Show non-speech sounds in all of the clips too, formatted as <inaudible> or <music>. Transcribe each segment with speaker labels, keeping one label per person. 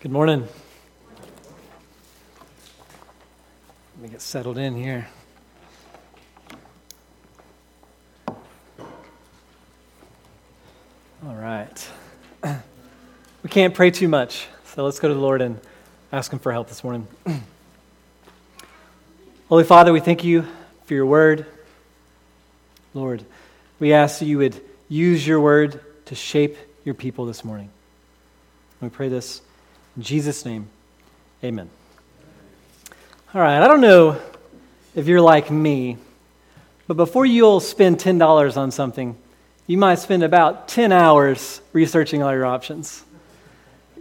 Speaker 1: Good morning. Let me get settled in here. All right. <clears throat> We can't pray too much, so let's go to the Lord and ask Him for help this morning. <clears throat> Holy Father, we thank you for your word. Lord, we ask that you would use your word to shape your people this morning. We pray this in Jesus' name, amen. All right, I don't know if you're like me, but before you'll spend $10 on something, you might spend about 10 hours researching all your options.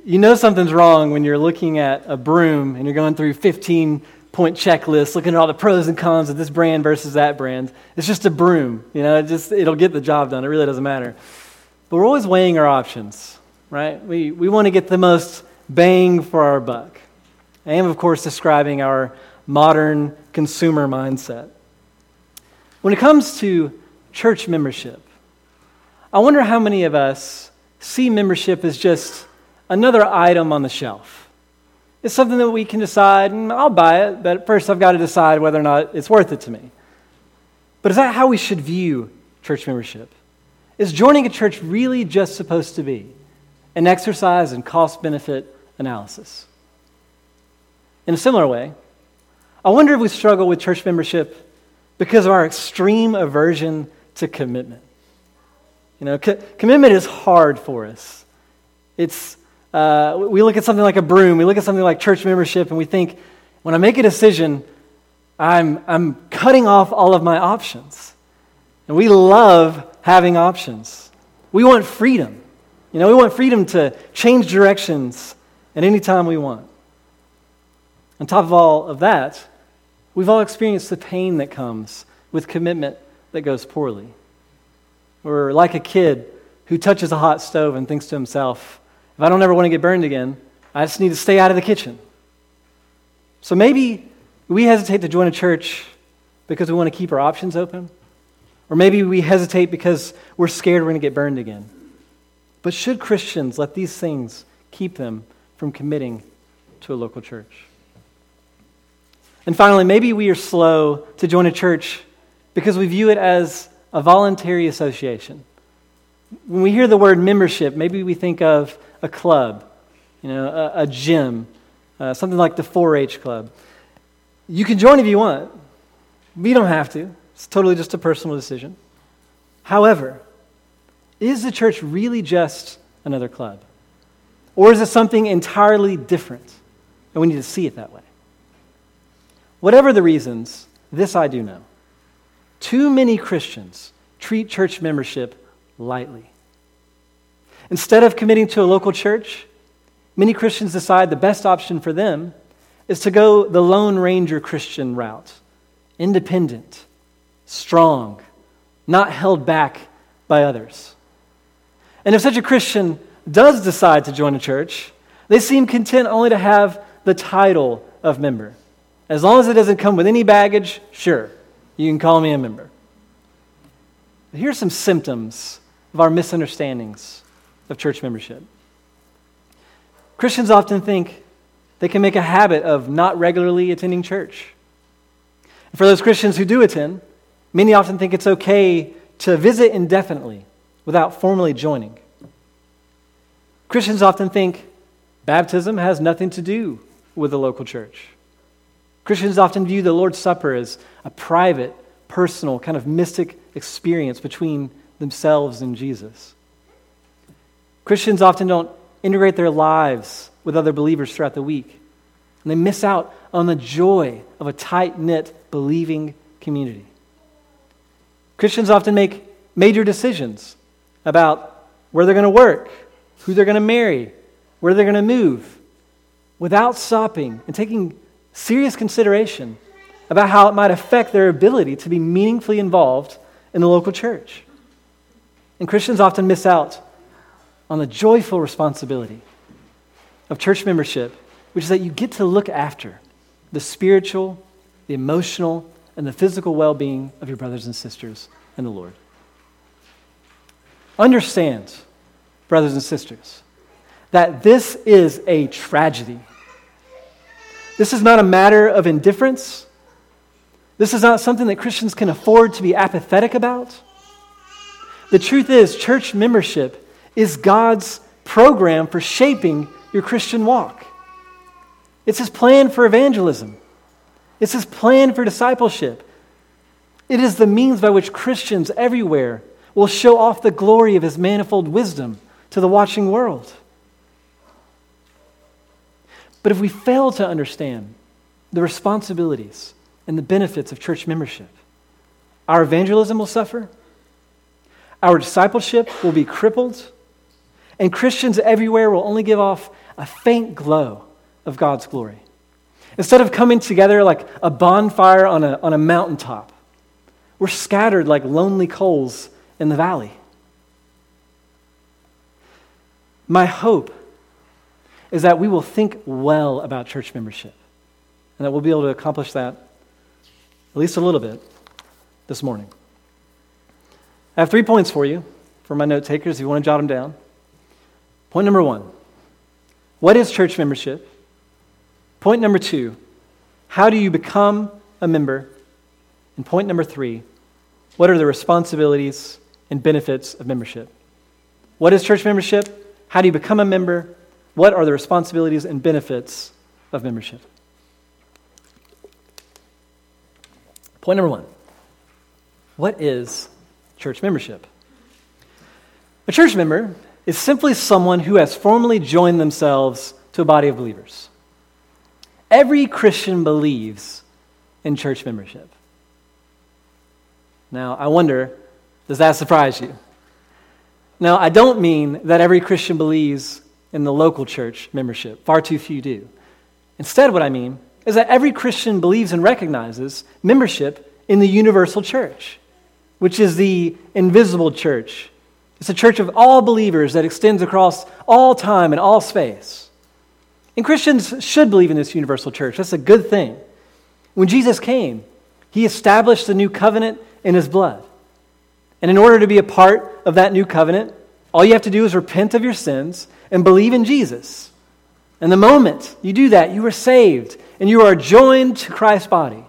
Speaker 1: You know something's wrong when you're looking at a broom and you're going through 15 point checklists, looking at all the pros and cons of this brand versus that brand. It's just a broom, you know, it just it'll get the job done. It really doesn't matter. But we're always weighing our options, right? We, we want to get the most bang for our buck. I am, of course, describing our modern consumer mindset. When it comes to church membership, I wonder how many of us see membership as just another item on the shelf. It's something that we can decide, and I'll buy it, but first I've got to decide whether or not it's worth it to me. But is that how we should view church membership? Is joining a church really just supposed to be an exercise in cost benefit analysis. In a similar way, I wonder if we struggle with church membership because of our extreme aversion to commitment. You know, co- commitment is hard for us. It's, uh, we look at something like a broom, we look at something like church membership, and we think, when I make a decision, I'm, I'm cutting off all of my options. And we love having options. We want freedom. You know, we want freedom to change directions at any time we want. On top of all of that, we've all experienced the pain that comes with commitment that goes poorly. We're like a kid who touches a hot stove and thinks to himself, if I don't ever want to get burned again, I just need to stay out of the kitchen. So maybe we hesitate to join a church because we want to keep our options open. Or maybe we hesitate because we're scared we're going to get burned again. But should Christians let these things keep them from committing to a local church. And finally, maybe we are slow to join a church because we view it as a voluntary association. When we hear the word membership, maybe we think of a club, you know, a, a gym, uh, something like the 4 H club. You can join if you want, but you don't have to. It's totally just a personal decision. However, is the church really just another club? Or is it something entirely different? And we need to see it that way. Whatever the reasons, this I do know. Too many Christians treat church membership lightly. Instead of committing to a local church, many Christians decide the best option for them is to go the Lone Ranger Christian route independent, strong, not held back by others. And if such a Christian does decide to join a church, they seem content only to have the title of member. As long as it doesn't come with any baggage, sure, you can call me a member. But here's some symptoms of our misunderstandings of church membership. Christians often think they can make a habit of not regularly attending church. And for those Christians who do attend, many often think it's okay to visit indefinitely without formally joining. Christians often think baptism has nothing to do with the local church. Christians often view the Lord's Supper as a private, personal, kind of mystic experience between themselves and Jesus. Christians often don't integrate their lives with other believers throughout the week, and they miss out on the joy of a tight knit, believing community. Christians often make major decisions about where they're going to work, who they're going to marry, where they're going to move, without stopping and taking serious consideration about how it might affect their ability to be meaningfully involved in the local church. And Christians often miss out on the joyful responsibility of church membership, which is that you get to look after the spiritual, the emotional, and the physical well being of your brothers and sisters in the Lord. Understand brothers and sisters, that this is a tragedy. This is not a matter of indifference. This is not something that Christians can afford to be apathetic about. The truth is, church membership is God's program for shaping your Christian walk. It's His plan for evangelism, it's His plan for discipleship. It is the means by which Christians everywhere will show off the glory of His manifold wisdom to the watching world. But if we fail to understand the responsibilities and the benefits of church membership, our evangelism will suffer, our discipleship will be crippled, and Christians everywhere will only give off a faint glow of God's glory. Instead of coming together like a bonfire on a, on a mountaintop, we're scattered like lonely coals in the valley. My hope is that we will think well about church membership and that we'll be able to accomplish that at least a little bit this morning. I have three points for you for my note takers if you want to jot them down. Point number one What is church membership? Point number two How do you become a member? And point number three What are the responsibilities and benefits of membership? What is church membership? How do you become a member? What are the responsibilities and benefits of membership? Point number one What is church membership? A church member is simply someone who has formally joined themselves to a body of believers. Every Christian believes in church membership. Now, I wonder, does that surprise you? Now, I don't mean that every Christian believes in the local church membership. Far too few do. Instead, what I mean is that every Christian believes and recognizes membership in the universal church, which is the invisible church. It's a church of all believers that extends across all time and all space. And Christians should believe in this universal church. That's a good thing. When Jesus came, he established the new covenant in his blood. And in order to be a part of that new covenant, all you have to do is repent of your sins and believe in Jesus. And the moment you do that, you are saved and you are joined to Christ's body,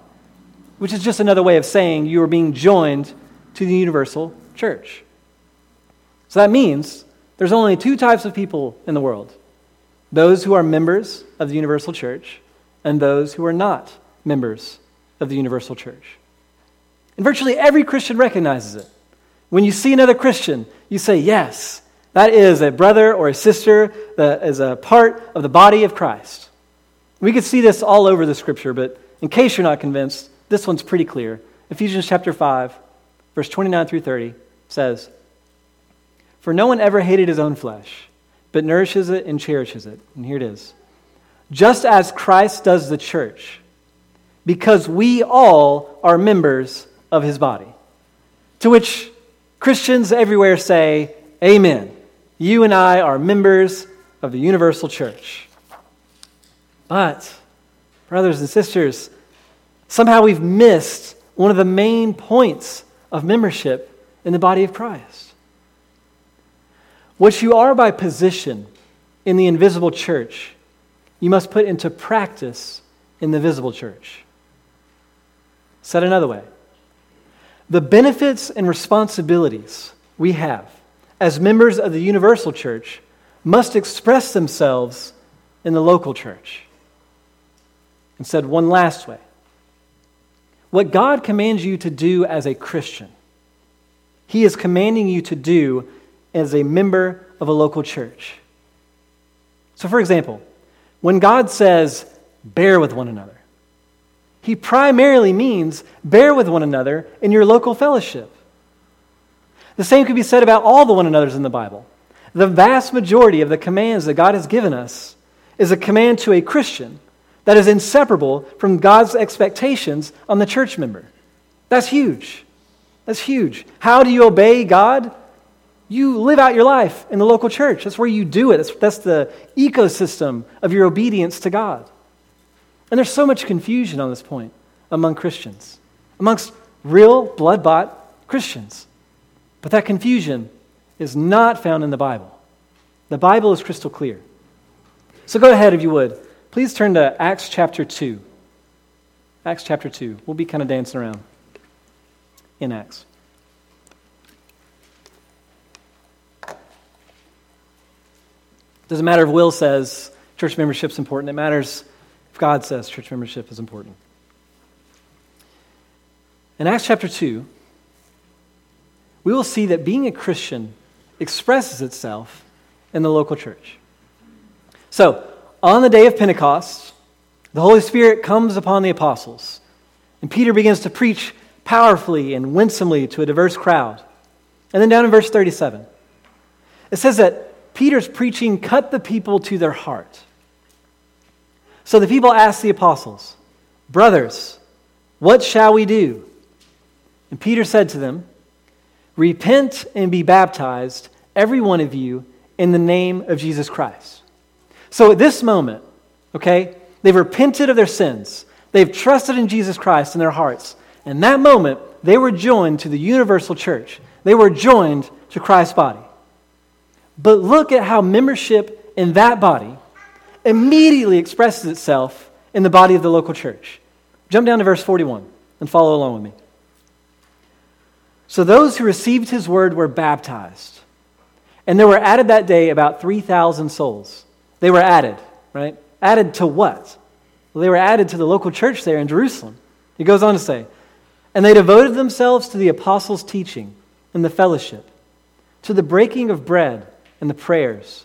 Speaker 1: which is just another way of saying you are being joined to the universal church. So that means there's only two types of people in the world those who are members of the universal church and those who are not members of the universal church. And virtually every Christian recognizes it. When you see another Christian, you say, Yes, that is a brother or a sister that is a part of the body of Christ. We could see this all over the scripture, but in case you're not convinced, this one's pretty clear. Ephesians chapter 5, verse 29 through 30 says, For no one ever hated his own flesh, but nourishes it and cherishes it. And here it is. Just as Christ does the church, because we all are members of his body. To which Christians everywhere say, Amen. You and I are members of the universal church. But, brothers and sisters, somehow we've missed one of the main points of membership in the body of Christ. What you are by position in the invisible church, you must put into practice in the visible church. Said another way, the benefits and responsibilities we have as members of the universal church must express themselves in the local church. And said one last way what God commands you to do as a Christian, He is commanding you to do as a member of a local church. So, for example, when God says, bear with one another, He primarily means bear with one another in your local fellowship. The same could be said about all the one another's in the Bible. The vast majority of the commands that God has given us is a command to a Christian that is inseparable from God's expectations on the church member. That's huge. That's huge. How do you obey God? You live out your life in the local church. That's where you do it. That's, that's the ecosystem of your obedience to God. And there's so much confusion on this point among Christians, amongst real blood bought Christians. But that confusion is not found in the Bible. The Bible is crystal clear. So go ahead if you would. Please turn to Acts chapter 2. Acts chapter 2. We'll be kind of dancing around in Acts. Doesn't matter if Will says church membership is important. It matters God says church membership is important. In Acts chapter 2, we will see that being a Christian expresses itself in the local church. So, on the day of Pentecost, the Holy Spirit comes upon the apostles, and Peter begins to preach powerfully and winsomely to a diverse crowd. And then down in verse 37, it says that Peter's preaching cut the people to their heart. So the people asked the apostles, Brothers, what shall we do? And Peter said to them, Repent and be baptized, every one of you, in the name of Jesus Christ. So at this moment, okay, they've repented of their sins. They've trusted in Jesus Christ in their hearts. In that moment, they were joined to the universal church. They were joined to Christ's body. But look at how membership in that body immediately expresses itself in the body of the local church. Jump down to verse 41 and follow along with me. So those who received his word were baptized. And there were added that day about 3,000 souls. They were added, right? Added to what? Well, they were added to the local church there in Jerusalem. He goes on to say, And they devoted themselves to the apostles' teaching and the fellowship, to the breaking of bread and the prayers.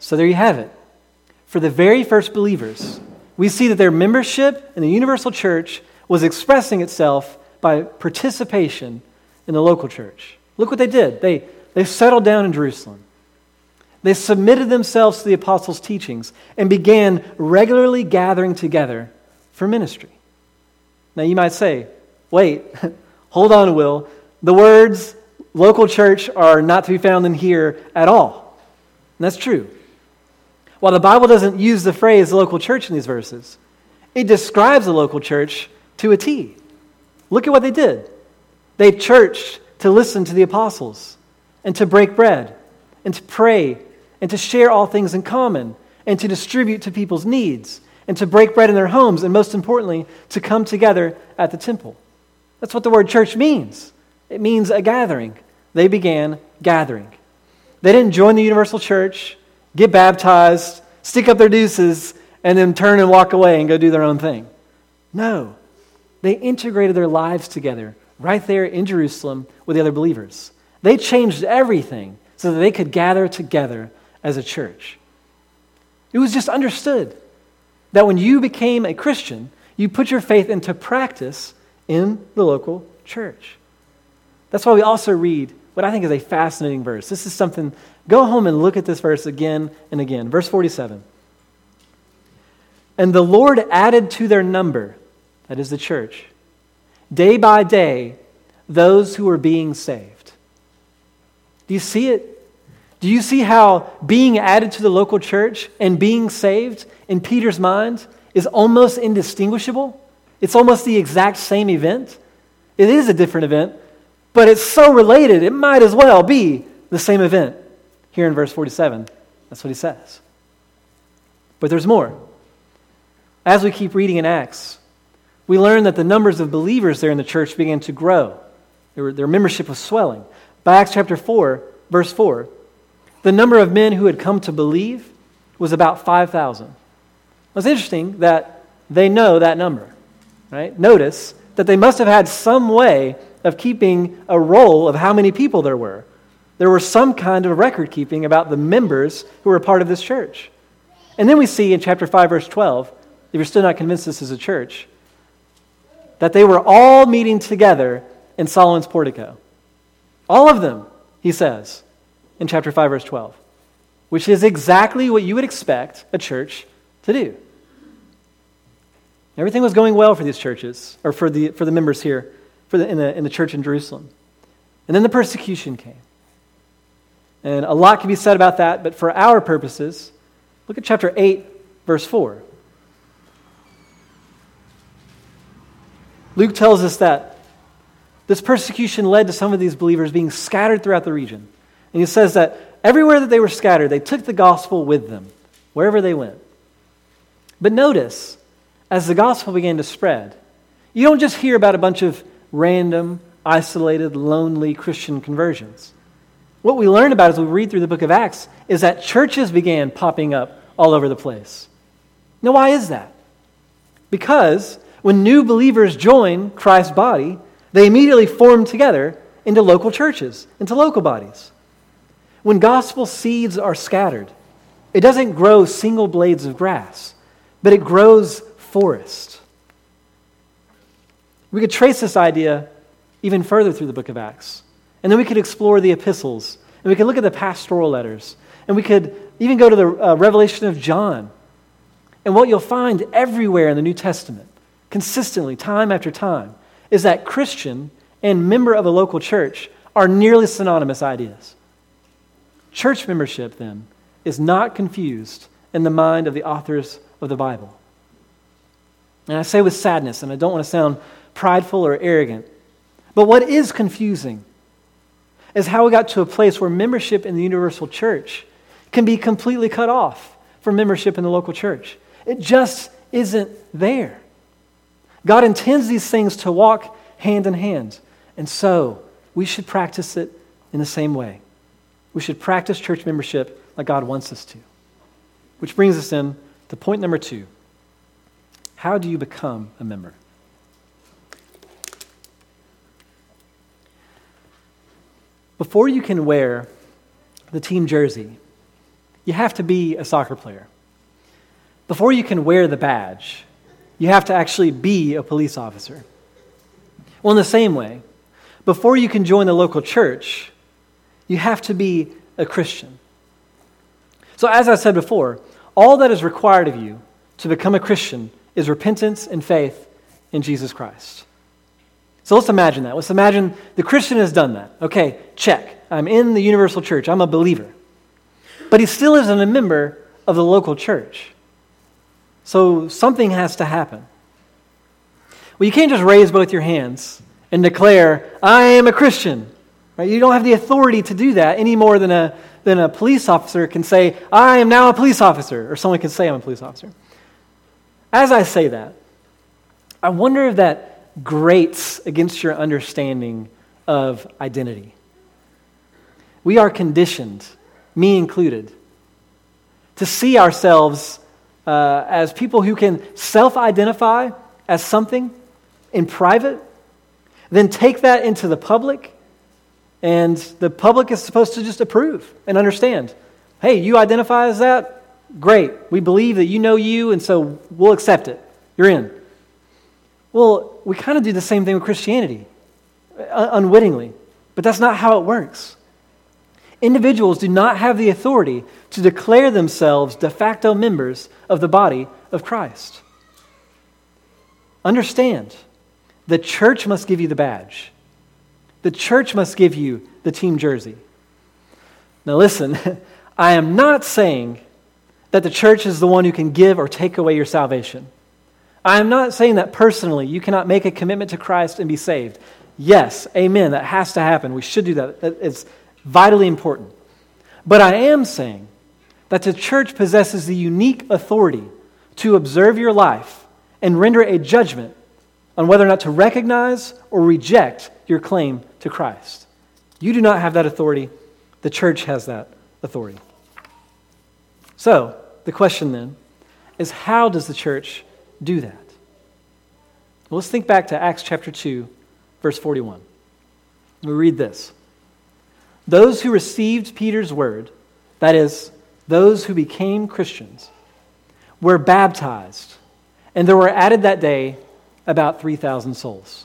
Speaker 1: So there you have it. For the very first believers, we see that their membership in the universal church was expressing itself by participation in the local church. Look what they did. They, they settled down in Jerusalem. They submitted themselves to the apostles' teachings and began regularly gathering together for ministry. Now, you might say, wait, <laughs> hold on, Will. The words local church are not to be found in here at all. And that's true. While the Bible doesn't use the phrase local church in these verses, it describes the local church to a T. Look at what they did. They churched to listen to the apostles and to break bread and to pray and to share all things in common and to distribute to people's needs and to break bread in their homes and most importantly to come together at the temple. That's what the word church means. It means a gathering. They began gathering. They didn't join the universal church, get baptized, stick up their deuces, and then turn and walk away and go do their own thing. No. They integrated their lives together right there in Jerusalem with the other believers. They changed everything so that they could gather together as a church. It was just understood that when you became a Christian, you put your faith into practice in the local church. That's why we also read what I think is a fascinating verse. This is something, go home and look at this verse again and again. Verse 47. And the Lord added to their number that is the church, day by day, those who are being saved. Do you see it? Do you see how being added to the local church and being saved in Peter's mind is almost indistinguishable? It's almost the exact same event. It is a different event, but it's so related, it might as well be the same event. Here in verse 47, that's what he says. But there's more. As we keep reading in Acts, we learn that the numbers of believers there in the church began to grow. Their, membership was swelling. By Acts chapter 4, verse 4, the number of men who had come to believe was about 5,000. It's interesting that they know that number, right? Notice that they must have had some way of keeping a roll of how many people there were. There was some kind of record keeping about the members who were part of this church. And then we see in chapter 5, verse 12, if you're still not convinced this is a church, that they were all meeting together in Solomon's portico. All of them, he says in chapter 5, verse 12. which is exactly what you would expect a church to do. Everything was going well for these churches, or for the, for the members here for the, in, the, in the church in Jerusalem. And then the persecution came. And a lot can be said about that, but for our purposes, look at chapter 8, verse 4. Luke tells us that this persecution led to some of these believers being scattered throughout the region. And he says that everywhere that they were scattered, they took the gospel with them, wherever they went. But notice, as the gospel began to spread, you don't just hear about a bunch of random, isolated, lonely Christian conversions. What we learn about as we read through the book of Acts is that churches began popping up all over the place. Now, why is that? Because when new believers join Christ's body, they immediately form together into local churches, into local bodies. When gospel seeds are scattered, it doesn't grow single blades of grass, but it grows forest. We could trace this idea even further through the book of Acts. And then we could explore the epistles, and we could look at the pastoral letters, and we could even go to the uh, revelation of John. And what you'll find everywhere in the New Testament, consistently, time after time, is that Christian and member of a local church are nearly synonymous ideas. Church membership, then, is not confused in the mind of the authors of the Bible. And I say with sadness, and I don't want to sound prideful or arrogant, but what is confusing is how we got to a place where membership in the universal church can be completely cut off from membership in the local church. It just isn't there. God intends these things to walk hand in hand. And so we should practice it in the same way. We should practice church membership like God wants us to. Which brings us in to point number two How do you become a member? Before you can wear the team jersey, you have to be a soccer player. Before you can wear the badge, you have to actually be a police officer. Well, in the same way, before you can join the local church, you have to be a Christian. So, as I said before, all that is required of you to become a Christian is repentance and faith in Jesus Christ. So let's imagine that. Let's imagine the Christian has done that. Okay, check. I'm in the universal church, I'm a believer. But he still isn't a member of the local church. So something has to happen. Well, you can't just raise both your hands and declare, I am a Christian. Right? You don't have the authority to do that any more than a, than a police officer can say, I am now a police officer, or someone can say, I'm a police officer. As I say that, I wonder if that grates against your understanding of identity. We are conditioned, me included, to see ourselves uh, as people who can self identify as something in private, then take that into the public, and the public is supposed to just approve and understand. Hey, you identify as that? Great. We believe that you know you, and so we'll accept it. You're in. Well, we kind of do the same thing with Christianity, uh, unwittingly, but that's not how it works. Individuals do not have the authority to declare themselves de facto members of the body of Christ. Understand, the church must give you the badge. The church must give you the team jersey. Now, listen, <laughs> I am not saying that the church is the one who can give or take away your salvation. I am not saying that personally you cannot make a commitment to Christ and be saved. Yes, amen, that has to happen. We should do that. It's vitally important. But I am saying that the church possesses the unique authority to observe your life and render a judgment on whether or not to recognize or reject your claim to Christ. You do not have that authority, the church has that authority. So, the question then is how does the church do that? Well, let's think back to Acts chapter 2, verse 41. We read this. Those who received Peter's word, that is, those who became Christians, were baptized, and there were added that day about 3,000 souls.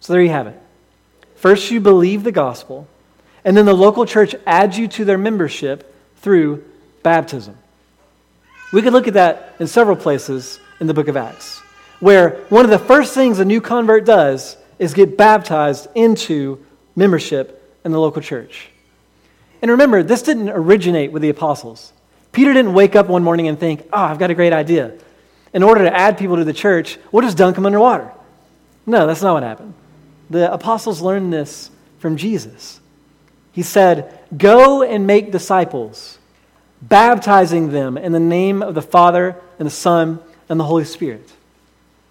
Speaker 1: So there you have it. First, you believe the gospel, and then the local church adds you to their membership through baptism. We could look at that in several places in the book of Acts, where one of the first things a new convert does is get baptized into membership in the local church. And remember, this didn't originate with the apostles. Peter didn't wake up one morning and think, oh, I've got a great idea. In order to add people to the church, we'll just dunk them underwater. No, that's not what happened. The apostles learned this from Jesus. He said, Go and make disciples, baptizing them in the name of the Father and the Son and the Holy Spirit.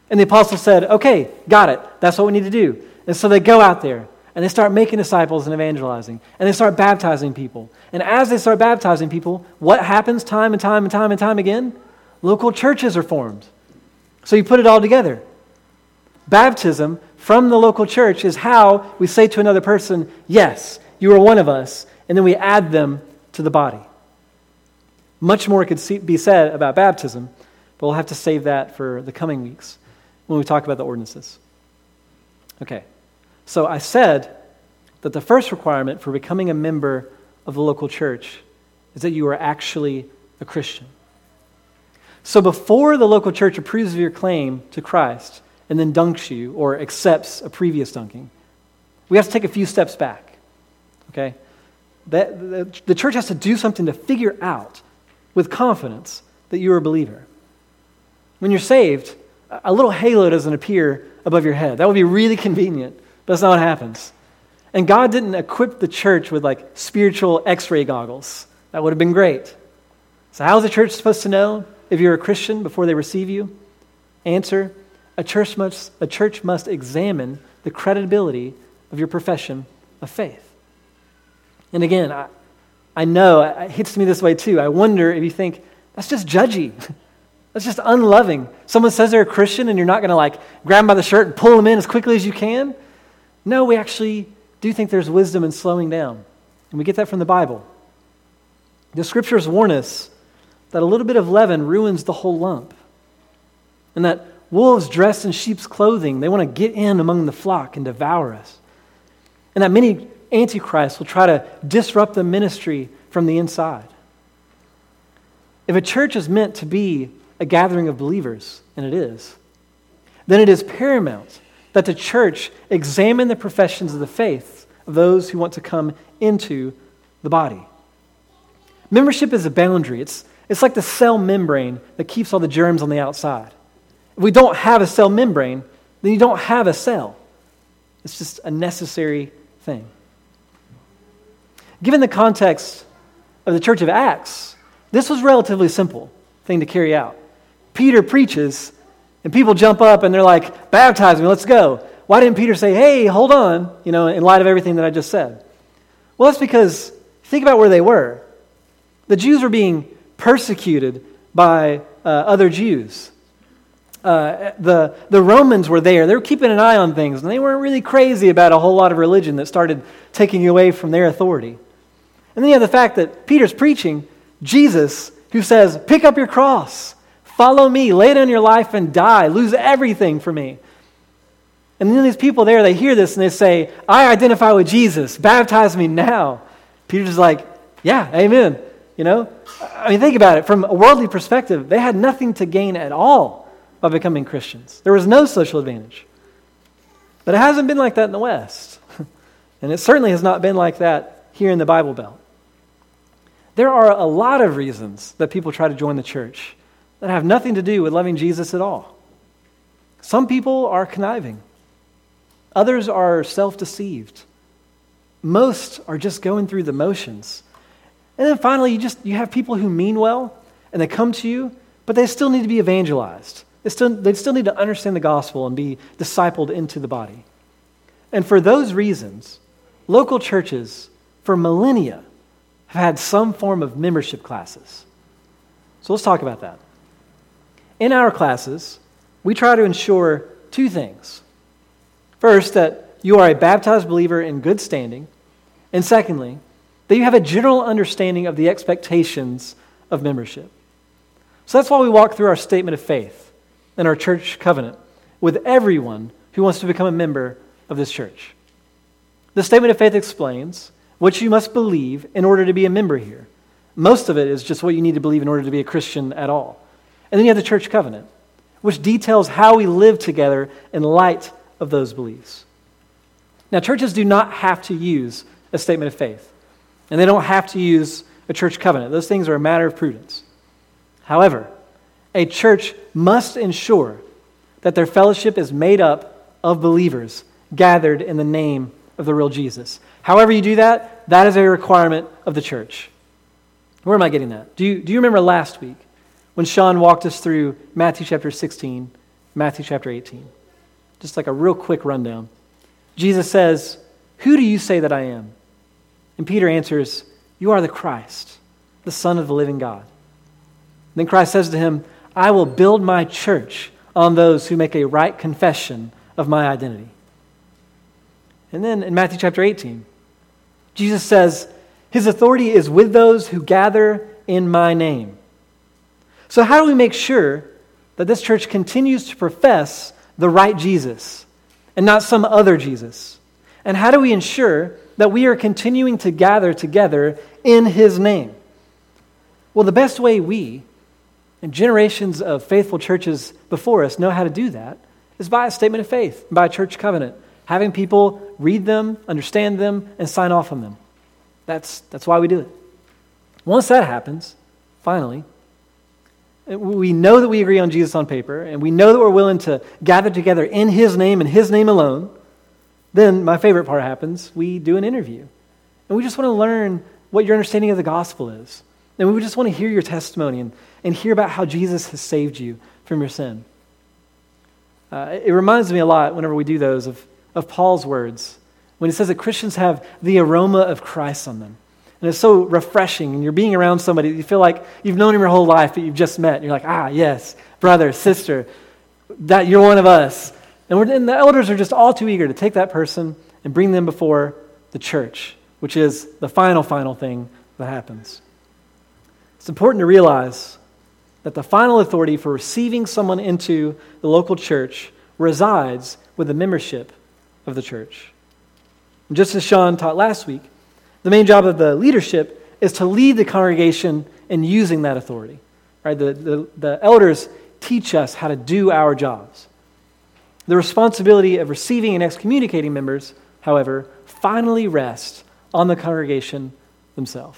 Speaker 1: And the apostles said, Okay, got it. That's what we need to do. And so they go out there and they start making disciples and evangelizing. And they start baptizing people. And as they start baptizing people, what happens time and time and time and time again? Local churches are formed. So you put it all together. Baptism from the local church is how we say to another person, Yes, you are one of us. And then we add them to the body. Much more could be said about baptism, but we'll have to save that for the coming weeks when we talk about the ordinances. Okay. So I said that the first requirement for becoming a member of the local church is that you are actually a Christian. So before the local church approves of your claim to Christ and then dunks you or accepts a previous dunking, we have to take a few steps back. Okay? That, the, the church has to do something to figure out with confidence that you are a believer. When you're saved, a little halo doesn't appear above your head. That would be really convenient. But that's not what happens. And God didn't equip the church with like spiritual x ray goggles. That would have been great. So, how's the church supposed to know if you're a Christian before they receive you? Answer a church must, a church must examine the credibility of your profession of faith. And again, I, I know it hits me this way too. I wonder if you think that's just judgy. <laughs> That's just unloving. Someone says they're a Christian and you're not going to like grab them by the shirt and pull them in as quickly as you can. No, we actually do think there's wisdom in slowing down. And we get that from the Bible. The scriptures warn us that a little bit of leaven ruins the whole lump. And that wolves dressed in sheep's clothing, they want to get in among the flock and devour us. And that many antichrists will try to disrupt the ministry from the inside. If a church is meant to be a gathering of believers, and it is, then it is paramount that the church examine the professions of the faith of those who want to come into the body. Membership is a boundary, it's, it's like the cell membrane that keeps all the germs on the outside. If we don't have a cell membrane, then you don't have a cell. It's just a necessary thing. Given the context of the church of Acts, this was relatively simple thing to carry out. Peter preaches and people jump up and they're like, baptize me, let's go. Why didn't Peter say, hey, hold on, you know, in light of everything that I just said? Well, that's because think about where they were. The Jews were being persecuted by uh, other Jews. Uh, the, the Romans were there. They were keeping an eye on things, and they weren't really crazy about a whole lot of religion that started taking you away from their authority. And then you have the fact that Peter's preaching Jesus, who says, Pick up your cross Follow me, lay down your life and die, lose everything for me. And then these people there, they hear this and they say, I identify with Jesus, baptize me now. Peter's like, Yeah, amen. You know? I mean, think about it. From a worldly perspective, they had nothing to gain at all by becoming Christians. There was no social advantage. But it hasn't been like that in the West. <laughs> and it certainly has not been like that here in the Bible Belt. There are a lot of reasons that people try to join the church that have nothing to do with loving Jesus at all. Some people are conniving, others are self deceived. Most are just going through the motions. And then finally, you just you have people who mean well and they come to you, but they still need to be evangelized. They still, they still need to understand the gospel and be discipled into the body. And for those reasons, local churches for millennia have had some form of membership classes. So let's talk about that. In our classes, we try to ensure two things. First, that you are a baptized believer in good standing. And secondly, that you have a general understanding of the expectations of membership. So that's why we walk through our statement of faith and our church covenant with everyone who wants to become a member of this church. The statement of faith explains what you must believe in order to be a member here. Most of it is just what you need to believe in order to be a Christian at all. And then you have the church covenant, which details how we live together in light of those beliefs. Now, churches do not have to use a statement of faith, and they don't have to use a church covenant. Those things are a matter of prudence. However, a church must ensure that their fellowship is made up of believers gathered in the name of the real Jesus. However, you do that, that is a requirement of the church. Where am I getting that? Do you, do you remember last week when Sean walked us through Matthew chapter 16, Matthew chapter 18? Just like a real quick rundown. Jesus says, Who do you say that I am? And Peter answers, You are the Christ, the Son of the living God. Then Christ says to him, I will build my church on those who make a right confession of my identity. And then in Matthew chapter 18, Jesus says, His authority is with those who gather in my name. So, how do we make sure that this church continues to profess the right Jesus and not some other Jesus? And how do we ensure that we are continuing to gather together in His name? Well, the best way we and generations of faithful churches before us know how to do that is by a statement of faith, by a church covenant, having people read them, understand them, and sign off on them. That's, that's why we do it. Once that happens, finally, we know that we agree on Jesus on paper, and we know that we're willing to gather together in His name and His name alone. Then, my favorite part happens we do an interview. And we just want to learn what your understanding of the gospel is. And we just want to hear your testimony and, and hear about how Jesus has saved you from your sin. Uh, it reminds me a lot, whenever we do those, of, of Paul's words when he says that Christians have the aroma of Christ on them. And it's so refreshing, and you're being around somebody, you feel like you've known him your whole life, but you've just met. And you're like, ah, yes, brother, sister, that you're one of us. And, and the elders are just all too eager to take that person and bring them before the church, which is the final, final thing that happens. It's important to realize that the final authority for receiving someone into the local church resides with the membership of the church. And just as Sean taught last week, the main job of the leadership is to lead the congregation in using that authority. Right? The, the, the elders teach us how to do our jobs. The responsibility of receiving and excommunicating members, however, finally rests on the congregation themselves.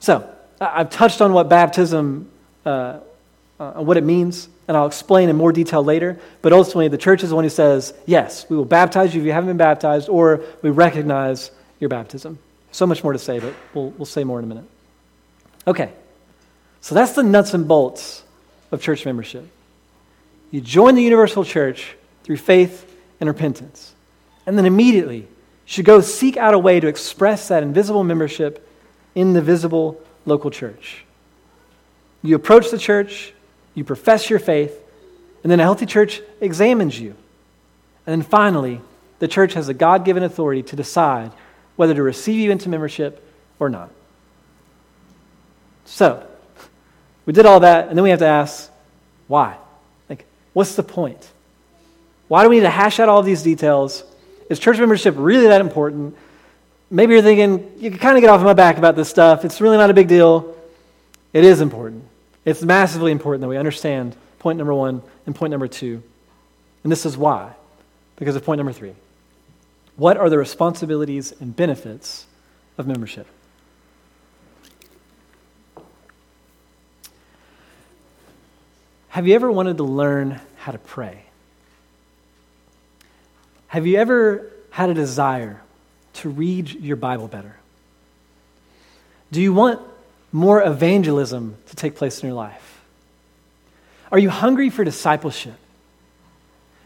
Speaker 1: So, I've touched on what baptism, uh, uh, what it means, and I'll explain in more detail later. But ultimately, the church is the one who says, yes, we will baptize you if you haven't been baptized, or we recognize your baptism. So much more to say, but we'll, we'll say more in a minute. Okay, so that's the nuts and bolts of church membership. You join the universal church through faith and repentance. And then immediately, you should go seek out a way to express that invisible membership in the visible local church. You approach the church, you profess your faith, and then a healthy church examines you. And then finally, the church has a God given authority to decide whether to receive you into membership or not. So, we did all that, and then we have to ask why? Like, what's the point? Why do we need to hash out all these details? Is church membership really that important? Maybe you're thinking, you can kind of get off my back about this stuff. It's really not a big deal. It is important. It's massively important that we understand point number one and point number two. And this is why, because of point number three. What are the responsibilities and benefits of membership? Have you ever wanted to learn how to pray? Have you ever had a desire to read your Bible better? Do you want more evangelism to take place in your life? Are you hungry for discipleship?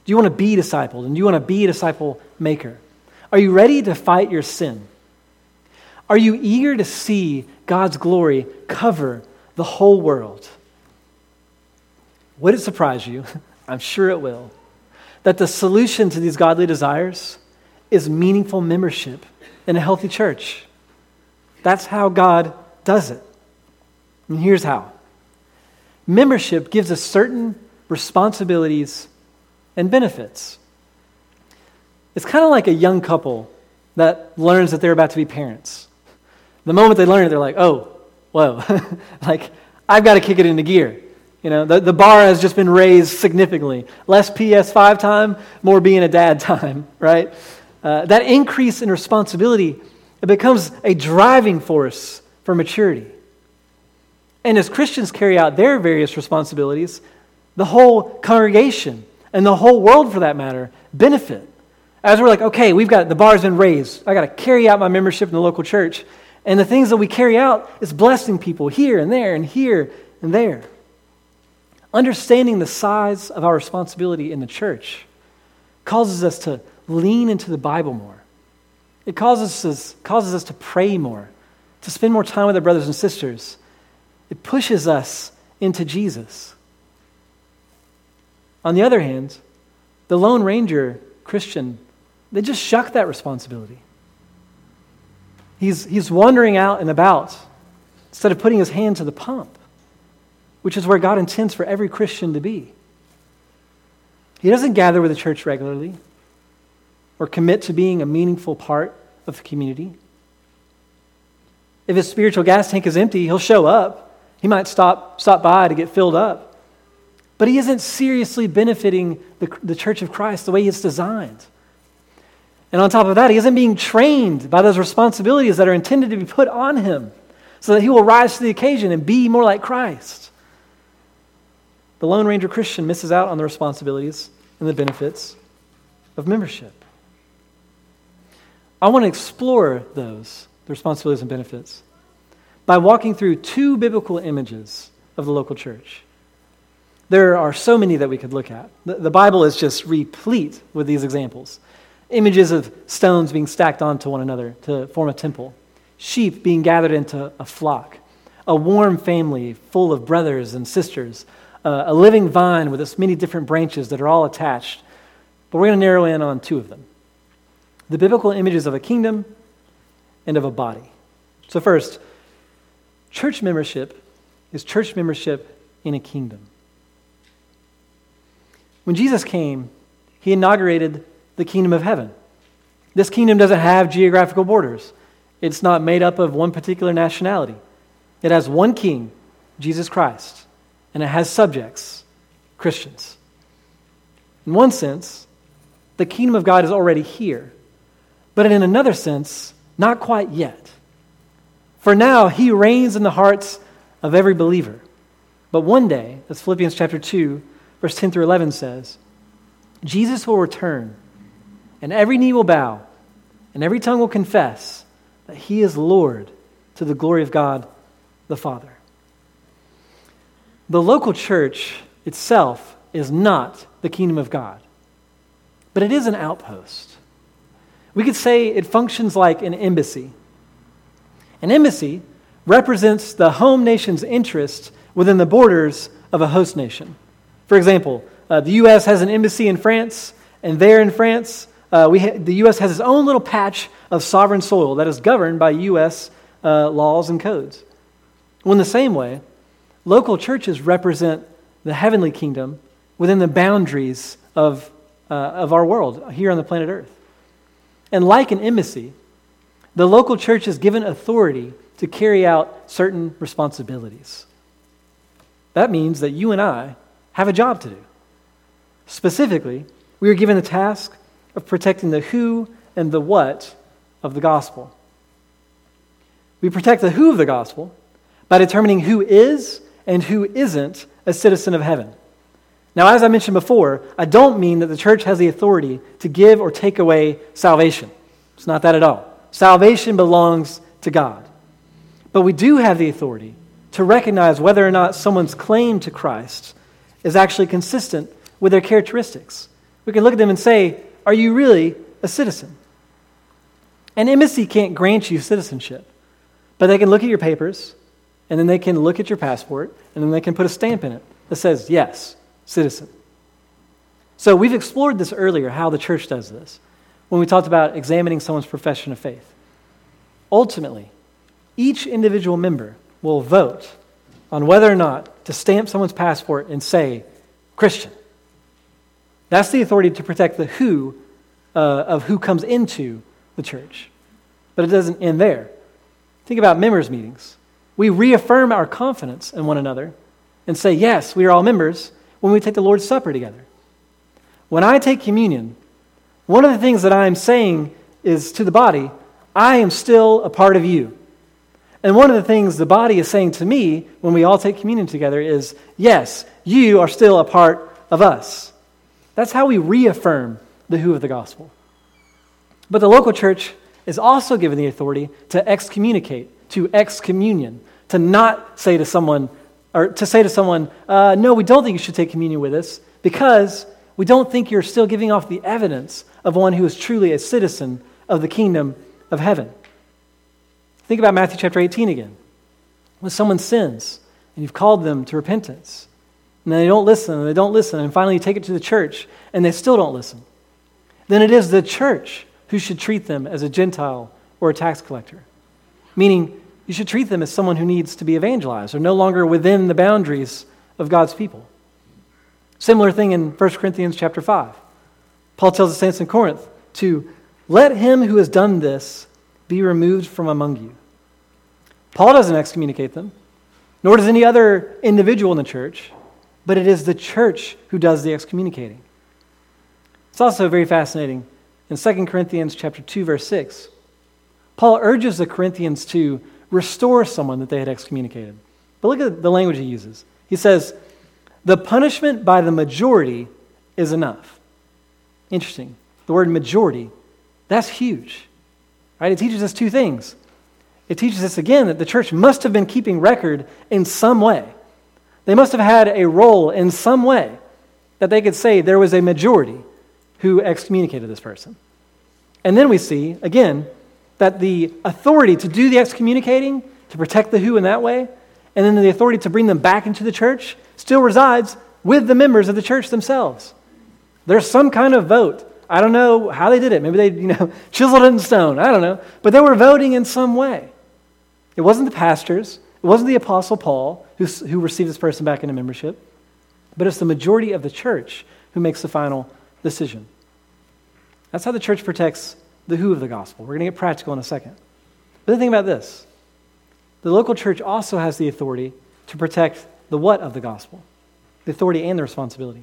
Speaker 1: Do you want to be discipled and do you want to be a disciple maker? Are you ready to fight your sin? Are you eager to see God's glory cover the whole world? Would it surprise you? <laughs> I'm sure it will. That the solution to these godly desires is meaningful membership in a healthy church. That's how God does it. And here's how membership gives us certain responsibilities and benefits. It's kind of like a young couple that learns that they're about to be parents. The moment they learn it, they're like, oh, whoa, <laughs> like I've got to kick it into gear. You know, the, the bar has just been raised significantly. Less PS5 time, more being a dad <laughs> time, right? Uh, that increase in responsibility, it becomes a driving force for maturity. And as Christians carry out their various responsibilities, the whole congregation and the whole world, for that matter, benefit. As we're like, okay, we've got the bar's been raised. I got to carry out my membership in the local church. And the things that we carry out is blessing people here and there and here and there. Understanding the size of our responsibility in the church causes us to lean into the Bible more. It causes us, causes us to pray more, to spend more time with our brothers and sisters. It pushes us into Jesus. On the other hand, the Lone Ranger Christian, they just shuck that responsibility. He's, he's wandering out and about instead of putting his hand to the pump, which is where God intends for every Christian to be. He doesn't gather with the church regularly or commit to being a meaningful part of the community. If his spiritual gas tank is empty, he'll show up. He might stop, stop by to get filled up. But he isn't seriously benefiting the, the church of Christ the way it's designed. And on top of that, he isn't being trained by those responsibilities that are intended to be put on him so that he will rise to the occasion and be more like Christ. The Lone Ranger Christian misses out on the responsibilities and the benefits of membership. I want to explore those, the responsibilities and benefits, by walking through two biblical images of the local church. There are so many that we could look at. The, the Bible is just replete with these examples images of stones being stacked onto one another to form a temple, sheep being gathered into a flock, a warm family full of brothers and sisters, uh, a living vine with its many different branches that are all attached. But we're going to narrow in on two of them the biblical images of a kingdom and of a body. So, first, church membership is church membership in a kingdom. When Jesus came, he inaugurated the kingdom of heaven. This kingdom doesn't have geographical borders, it's not made up of one particular nationality. It has one king, Jesus Christ, and it has subjects, Christians. In one sense, the kingdom of God is already here, but in another sense, not quite yet. For now, he reigns in the hearts of every believer. But one day, as Philippians chapter 2, verse 10 through 11 says, Jesus will return, and every knee will bow, and every tongue will confess that he is Lord to the glory of God the Father. The local church itself is not the kingdom of God, but it is an outpost. We could say it functions like an embassy. An embassy represents the home nation's interest within the borders of a host nation. For example, uh, the U.S. has an embassy in France, and there in France, uh, we ha- the U.S. has its own little patch of sovereign soil that is governed by U.S. Uh, laws and codes. Well, in the same way, local churches represent the heavenly kingdom within the boundaries of, uh, of our world here on the planet Earth. And like an embassy, the local church is given authority to carry out certain responsibilities. That means that you and I have a job to do. Specifically, we are given the task of protecting the who and the what of the gospel. We protect the who of the gospel by determining who is and who isn't a citizen of heaven. Now, as I mentioned before, I don't mean that the church has the authority to give or take away salvation. It's not that at all. Salvation belongs to God. But we do have the authority to recognize whether or not someone's claim to Christ is actually consistent with their characteristics. We can look at them and say, Are you really a citizen? An embassy can't grant you citizenship, but they can look at your papers, and then they can look at your passport, and then they can put a stamp in it that says, Yes, citizen. So we've explored this earlier, how the church does this, when we talked about examining someone's profession of faith. Ultimately, each individual member will vote on whether or not to stamp someone's passport and say, Christian. That's the authority to protect the who uh, of who comes into the church. But it doesn't end there. Think about members' meetings. we reaffirm our confidence in one another and say, Yes, we are all members when we take the Lord's Supper together. When I take communion, one of the things that I am saying is to the body, I am still a part of you. And one of the things the body is saying to me when we all take communion together is, Yes, you are still a part of us. That's how we reaffirm the who of the gospel. But the local church is also given the authority to excommunicate, to excommunion, to not say to someone, or to say to someone, uh, no, we don't think you should take communion with us because we don't think you're still giving off the evidence of one who is truly a citizen of the kingdom of heaven. Think about Matthew chapter 18 again. When someone sins and you've called them to repentance, and they don't listen, and they don't listen, and finally you take it to the church and they still don't listen, then it is the church who should treat them as a Gentile or a tax collector. Meaning, you should treat them as someone who needs to be evangelized or no longer within the boundaries of God's people. Similar thing in 1 Corinthians chapter 5. Paul tells the saints in Corinth to let him who has done this be removed from among you. Paul doesn't excommunicate them, nor does any other individual in the church, but it is the church who does the excommunicating. It's also very fascinating in 2 Corinthians chapter 2 verse 6. Paul urges the Corinthians to restore someone that they had excommunicated. But look at the language he uses. He says, "The punishment by the majority is enough." Interesting. The word majority, that's huge. Right? It teaches us two things. It teaches us again that the church must have been keeping record in some way. They must have had a roll in some way that they could say there was a majority who excommunicated this person. And then we see, again, that the authority to do the excommunicating, to protect the who in that way, and then the authority to bring them back into the church still resides with the members of the church themselves. There's some kind of vote. I don't know how they did it. Maybe they, you know, <laughs> chiseled it in stone. I don't know. But they were voting in some way. It wasn't the pastors. It wasn't the Apostle Paul who, who received this person back into membership. But it's the majority of the church who makes the final decision. That's how the church protects the who of the gospel. We're going to get practical in a second. But then think about this the local church also has the authority to protect the what of the gospel, the authority and the responsibility.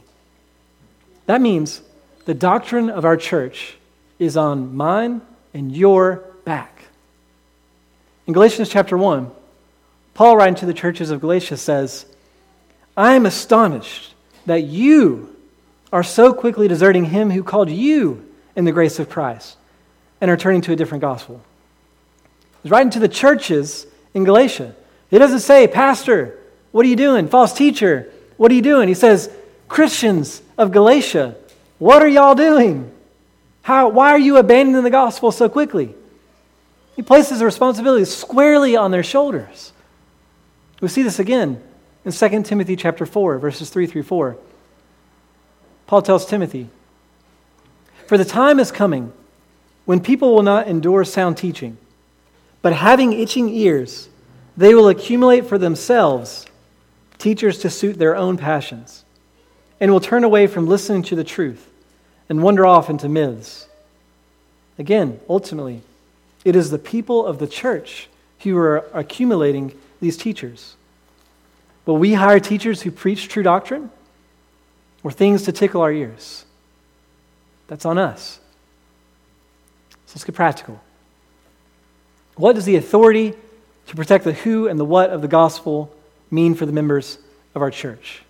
Speaker 1: That means the doctrine of our church is on mine and your back. In Galatians chapter 1, Paul, writing to the churches of Galatia, says, I am astonished that you are so quickly deserting him who called you in the grace of Christ and are turning to a different gospel. He's writing to the churches in Galatia. He doesn't say, Pastor, what are you doing? False teacher, what are you doing? He says, Christians of Galatia, what are y'all doing? How, why are you abandoning the gospel so quickly? He places the responsibility squarely on their shoulders. We see this again in 2 Timothy chapter 4, verses 3 through 4. Paul tells Timothy, For the time is coming when people will not endure sound teaching, but having itching ears, they will accumulate for themselves teachers to suit their own passions, and will turn away from listening to the truth and wander off into myths. Again, ultimately, it is the people of the church who are accumulating these teachers. Will we hire teachers who preach true doctrine or things to tickle our ears? That's on us. So let's get practical. What does the authority to protect the who and the what of the gospel mean for the members of our church?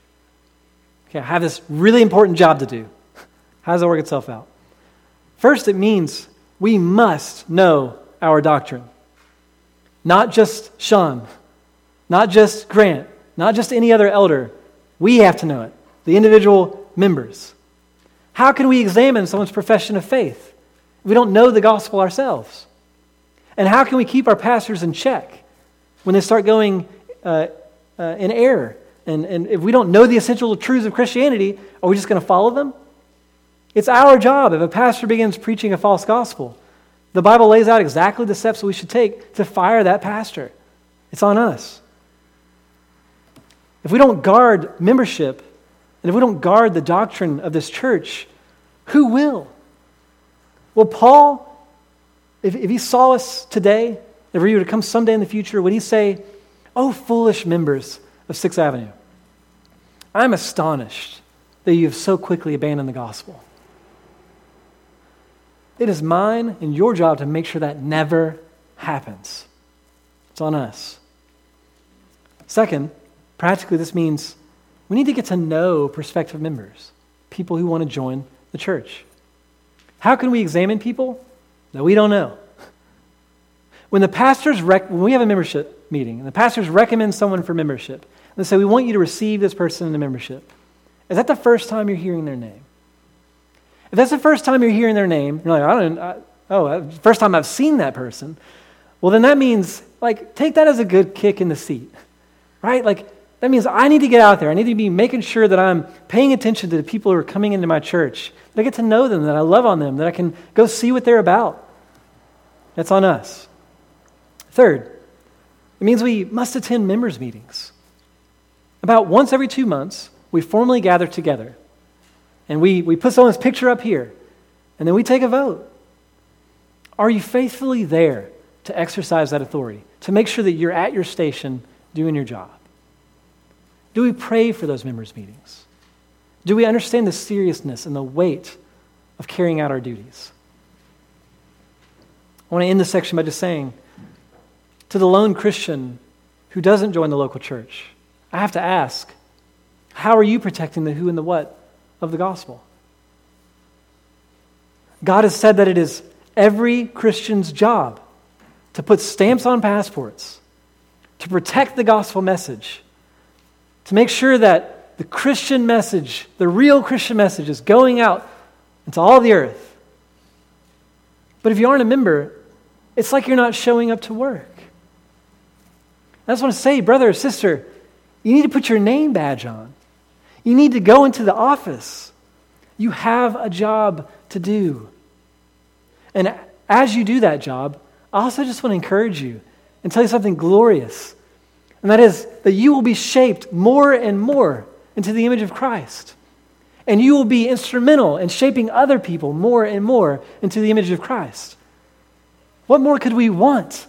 Speaker 1: Okay, I have this really important job to do. <laughs> How does that work itself out? First, it means we must know our doctrine. Not just Sean, not just Grant, not just any other elder. We have to know it, the individual members. How can we examine someone's profession of faith? we don't know the gospel ourselves? And how can we keep our pastors in check when they start going uh, uh, in error? And, and if we don't know the essential truths of Christianity, are we just going to follow them? It's our job if a pastor begins preaching a false gospel. The Bible lays out exactly the steps we should take to fire that pastor. It's on us. If we don't guard membership, and if we don't guard the doctrine of this church, who will? Well, Paul, if, if he saw us today, if he were to come someday in the future, would he say, Oh, foolish members of Sixth Avenue, I'm astonished that you have so quickly abandoned the gospel. It is mine and your job to make sure that never happens. It's on us. Second, practically, this means we need to get to know prospective members, people who want to join the church. How can we examine people that we don't know? When the pastors rec- when we have a membership meeting and the pastors recommend someone for membership, and they say, We want you to receive this person into membership, is that the first time you're hearing their name? If that's the first time you're hearing their name, you're like, I don't, I, oh, uh, first time I've seen that person, well, then that means, like, take that as a good kick in the seat, right? Like, that means I need to get out there. I need to be making sure that I'm paying attention to the people who are coming into my church, that I get to know them, that I love on them, that I can go see what they're about. That's on us. Third, it means we must attend members' meetings. About once every two months, we formally gather together and we, we put someone's picture up here, and then we take a vote. Are you faithfully there to exercise that authority, to make sure that you're at your station doing your job? Do we pray for those members' meetings? Do we understand the seriousness and the weight of carrying out our duties? I want to end this section by just saying to the lone Christian who doesn't join the local church, I have to ask, how are you protecting the who and the what of the gospel. God has said that it is every Christian's job to put stamps on passports, to protect the gospel message, to make sure that the Christian message, the real Christian message, is going out into all the earth. But if you aren't a member, it's like you're not showing up to work. I just want to say, brother or sister, you need to put your name badge on. You need to go into the office. You have a job to do. And as you do that job, I also just want to encourage you and tell you something glorious. And that is that you will be shaped more and more into the image of Christ. And you will be instrumental in shaping other people more and more into the image of Christ. What more could we want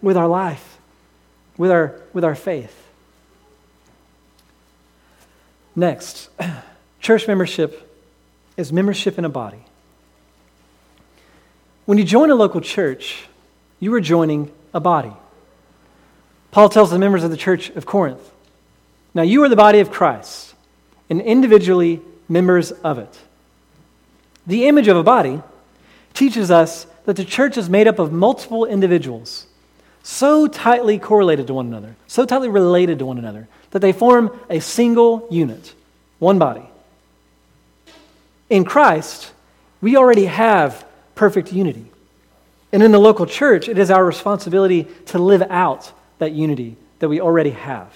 Speaker 1: with our life, with our, with our faith? Next, <clears throat> church membership is membership in a body. When you join a local church, you are joining a body. Paul tells the members of the church of Corinth Now you are the body of Christ, and individually members of it. The image of a body teaches us that the church is made up of multiple individuals, so tightly correlated to one another, so tightly related to one another, that they form a single unit, one body. In Christ, we already have perfect unity. And in the local church, it is our responsibility to live out that unity that we already have.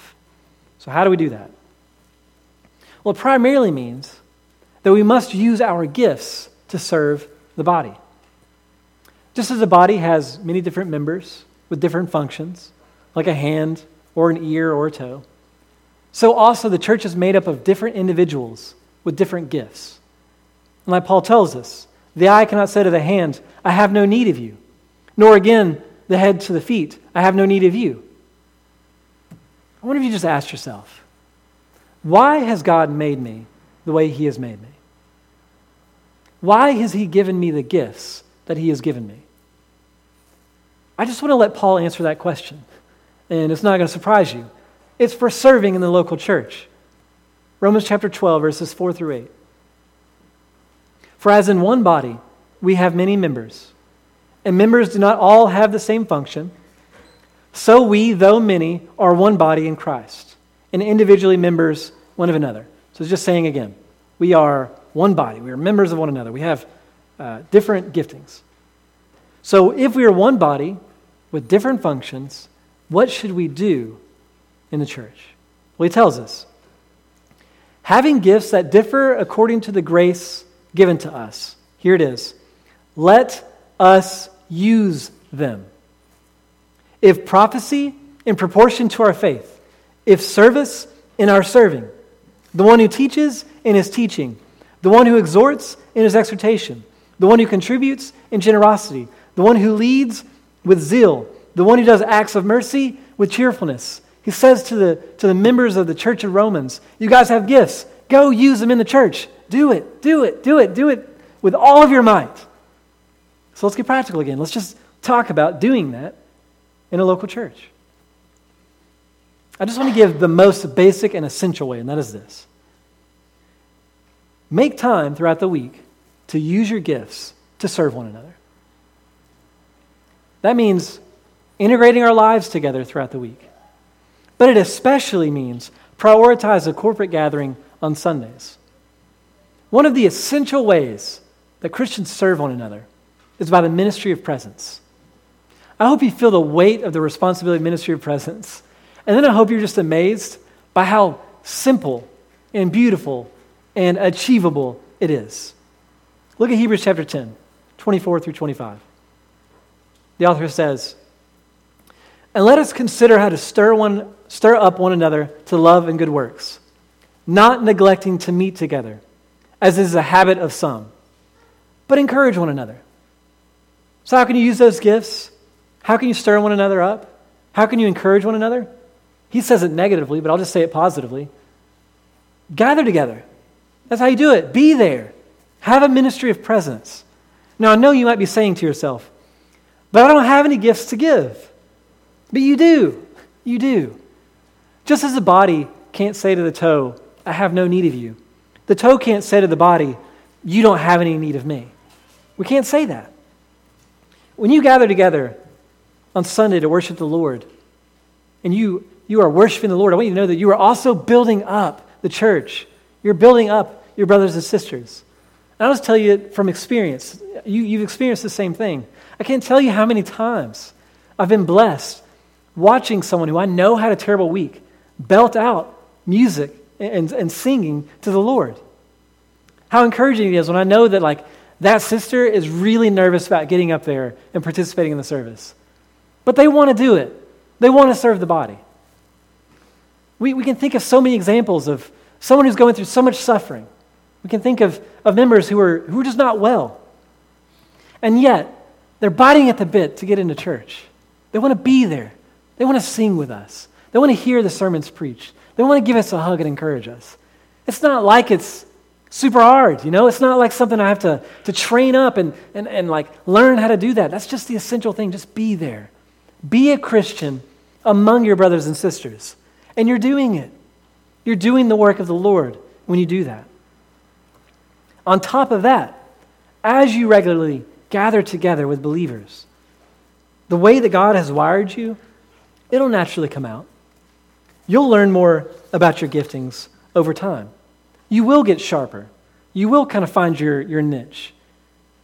Speaker 1: So, how do we do that? Well, it primarily means that we must use our gifts to serve the body. Just as a body has many different members with different functions, like a hand or an ear or a toe, so also the church is made up of different individuals with different gifts. And like Paul tells us, the eye cannot say to the hand, I have no need of you, nor again the head to the feet, I have no need of you. I wonder if you just ask yourself, why has God made me the way He has made me? Why has He given me the gifts that He has given me? I just want to let Paul answer that question, and it's not going to surprise you. It's for serving in the local church. Romans chapter 12, verses 4 through 8. For as in one body we have many members, and members do not all have the same function, so we, though many, are one body in Christ, and individually members one of another. So it's just saying again, we are one body. We are members of one another. We have uh, different giftings. So if we are one body with different functions, what should we do in the church? Well, he tells us having gifts that differ according to the grace given to us. Here it is. Let us use them. If prophecy, in proportion to our faith. If service, in our serving. The one who teaches, in his teaching. The one who exhorts, in his exhortation. The one who contributes, in generosity. The one who leads, with zeal. The one who does acts of mercy, with cheerfulness. He says to the, to the members of the church of Romans, You guys have gifts. Go use them in the church. Do it, do it, do it, do it with all of your might. So let's get practical again. Let's just talk about doing that in a local church. I just want to give the most basic and essential way, and that is this make time throughout the week to use your gifts to serve one another. That means integrating our lives together throughout the week. But it especially means prioritize a corporate gathering on Sundays. One of the essential ways that Christians serve one another is by the ministry of presence. I hope you feel the weight of the responsibility of ministry of presence. And then I hope you're just amazed by how simple and beautiful and achievable it is. Look at Hebrews chapter 10, 24 through 25. The author says, And let us consider how to stir, one, stir up one another to love and good works, not neglecting to meet together, as is a habit of some, but encourage one another. So, how can you use those gifts? How can you stir one another up? How can you encourage one another? He says it negatively, but I'll just say it positively. Gather together. That's how you do it. Be there. Have a ministry of presence. Now, I know you might be saying to yourself, but I don't have any gifts to give. But you do. You do. Just as the body can't say to the toe, I have no need of you, the toe can't say to the body, You don't have any need of me. We can't say that. When you gather together on Sunday to worship the Lord, and you, you are worshiping the Lord, I want you to know that you are also building up the church. You're building up your brothers and sisters. And I'll just tell you from experience, you, you've experienced the same thing. I can't tell you how many times I've been blessed watching someone who I know had a terrible week belt out music and, and singing to the Lord. How encouraging it is when I know that, like, that sister is really nervous about getting up there and participating in the service. But they want to do it, they want to serve the body. We, we can think of so many examples of someone who's going through so much suffering. We can think of, of members who are, who are just not well. And yet, they're biting at the bit to get into church. They want to be there. They want to sing with us. They want to hear the sermons preached. They want to give us a hug and encourage us. It's not like it's super hard, you know? It's not like something I have to, to train up and, and, and like learn how to do that. That's just the essential thing. Just be there. Be a Christian among your brothers and sisters. And you're doing it. You're doing the work of the Lord when you do that. On top of that, as you regularly gather together with believers, the way that God has wired you, it'll naturally come out. You'll learn more about your giftings over time. You will get sharper. You will kind of find your, your niche.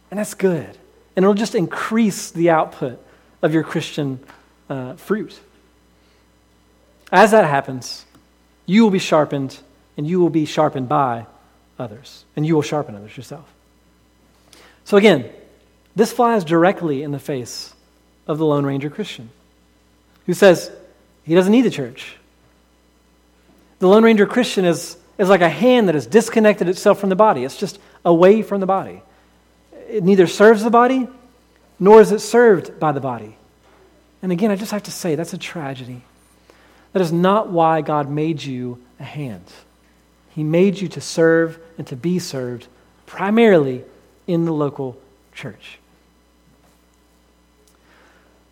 Speaker 1: And that's good. And it'll just increase the output of your Christian uh, fruit. As that happens, you will be sharpened, and you will be sharpened by others, and you will sharpen others yourself. So, again, this flies directly in the face of the Lone Ranger Christian who says he doesn't need the church. The Lone Ranger Christian is, is like a hand that has disconnected itself from the body, it's just away from the body. It neither serves the body nor is it served by the body. And again, I just have to say that's a tragedy. That is not why God made you a hand. He made you to serve and to be served primarily in the local church.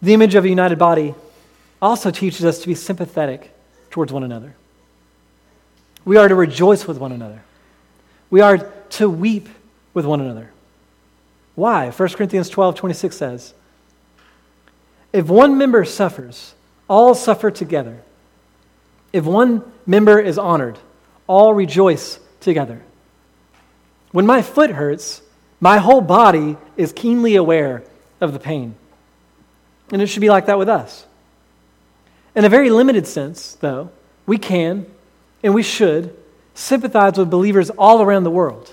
Speaker 1: The image of a united body also teaches us to be sympathetic towards one another. We are to rejoice with one another. We are to weep with one another. Why? 1 Corinthians 12 26 says, If one member suffers, all suffer together. If one member is honored, all rejoice together. When my foot hurts, my whole body is keenly aware of the pain. And it should be like that with us. In a very limited sense, though, we can and we should sympathize with believers all around the world.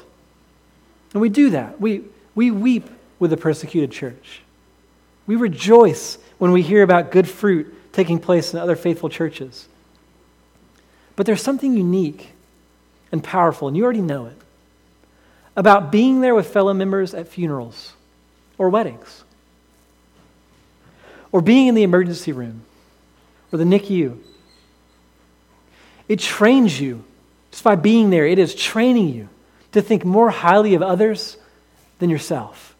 Speaker 1: And we do that. We, we weep with the persecuted church. We rejoice when we hear about good fruit taking place in other faithful churches. But there's something unique and powerful, and you already know it, about being there with fellow members at funerals or weddings, or being in the emergency room, or the NICU. It trains you, just by being there, it is training you to think more highly of others than yourself.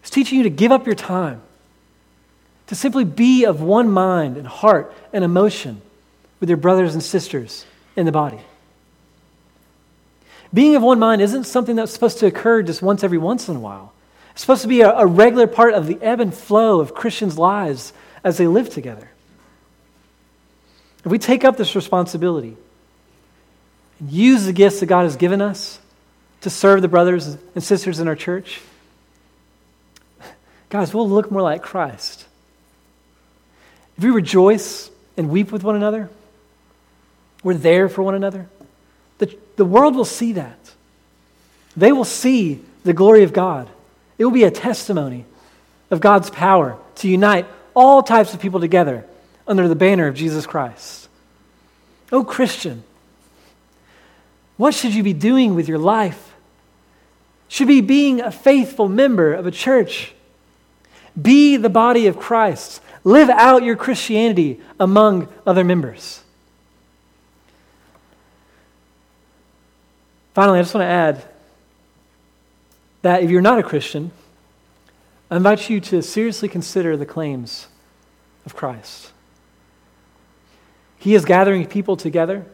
Speaker 1: It's teaching you to give up your time, to simply be of one mind and heart and emotion with your brothers and sisters in the body. Being of one mind isn't something that's supposed to occur just once every once in a while. It's supposed to be a, a regular part of the ebb and flow of Christians' lives as they live together. If we take up this responsibility and use the gifts that God has given us to serve the brothers and sisters in our church, guys, we'll look more like Christ. If we rejoice and weep with one another, we're there for one another. The, the world will see that. They will see the glory of God. It will be a testimony of God's power to unite all types of people together under the banner of Jesus Christ. Oh, Christian, what should you be doing with your life? Should be being a faithful member of a church. Be the body of Christ. Live out your Christianity among other members. Finally, I just want to add that if you're not a Christian, I invite you to seriously consider the claims of Christ. He is gathering people together,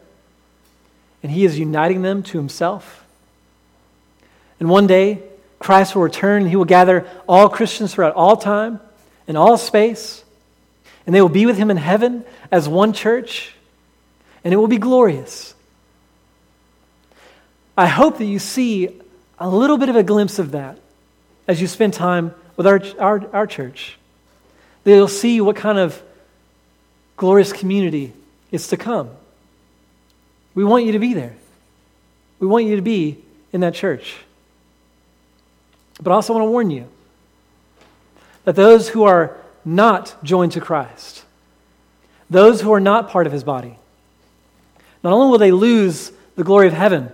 Speaker 1: and He is uniting them to Himself. And one day, Christ will return, and He will gather all Christians throughout all time and all space, and they will be with Him in heaven as one church, and it will be glorious. I hope that you see a little bit of a glimpse of that as you spend time with our, our, our church. That you'll see what kind of glorious community is to come. We want you to be there. We want you to be in that church. But I also want to warn you that those who are not joined to Christ, those who are not part of his body, not only will they lose the glory of heaven,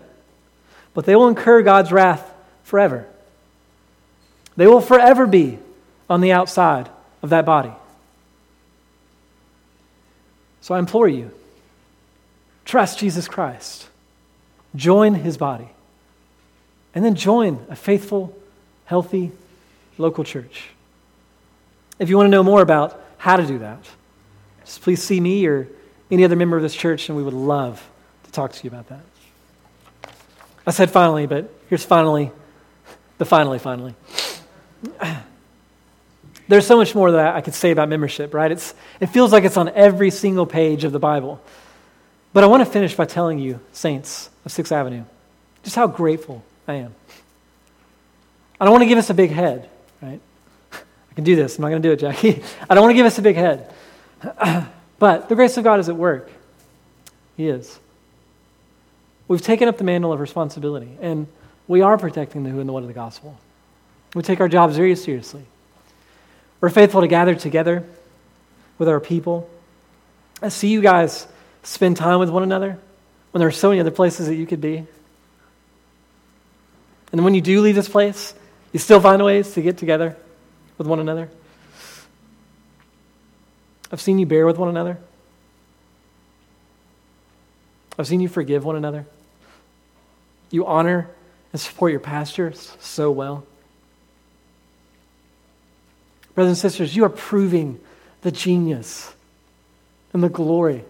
Speaker 1: but they will incur God's wrath forever. They will forever be on the outside of that body. So I implore you trust Jesus Christ, join his body, and then join a faithful, healthy local church. If you want to know more about how to do that, just please see me or any other member of this church, and we would love to talk to you about that. I said finally, but here's finally, the finally, finally. <clears throat> There's so much more that I could say about membership, right? It's, it feels like it's on every single page of the Bible. But I want to finish by telling you, saints of Sixth Avenue, just how grateful I am. I don't want to give us a big head, right? I can do this. I'm not going to do it, Jackie. <laughs> I don't want to give us a big head. <clears throat> but the grace of God is at work. He is. We've taken up the mantle of responsibility, and we are protecting the who and the what of the gospel. We take our jobs very seriously. We're faithful to gather together with our people. I see you guys spend time with one another when there are so many other places that you could be. And when you do leave this place, you still find ways to get together with one another. I've seen you bear with one another. I've seen you forgive one another. You honor and support your pastors so well. Brothers and sisters, you are proving the genius and the glory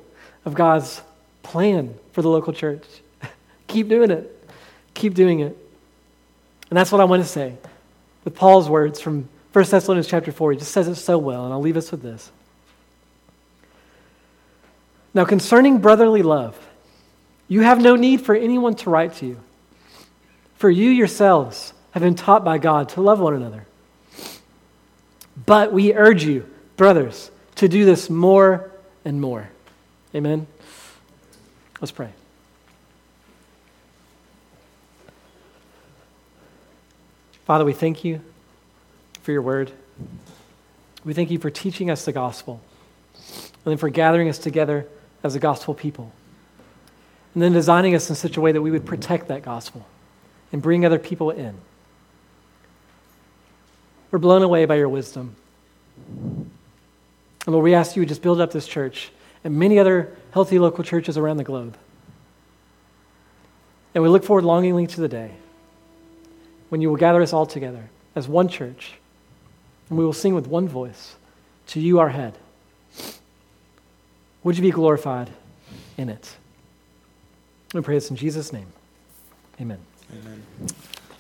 Speaker 1: of God's plan for the local church. <laughs> Keep doing it. Keep doing it. And that's what I want to say with Paul's words from 1 Thessalonians chapter 4. He just says it so well, and I'll leave us with this. Now, concerning brotherly love, you have no need for anyone to write to you, for you yourselves have been taught by God to love one another. But we urge you, brothers, to do this more and more. Amen. Let's pray. Father, we thank you for your word. We thank you for teaching us the gospel and then for gathering us together as a gospel people. And then designing us in such a way that we would protect that gospel and bring other people in. We're blown away by your wisdom. And Lord, we ask you to just build up this church and many other healthy local churches around the globe. And we look forward longingly to the day when you will gather us all together as one church, and we will sing with one voice to you, our head. Would you be glorified in it? We pray this in Jesus' name. Amen.
Speaker 2: Amen.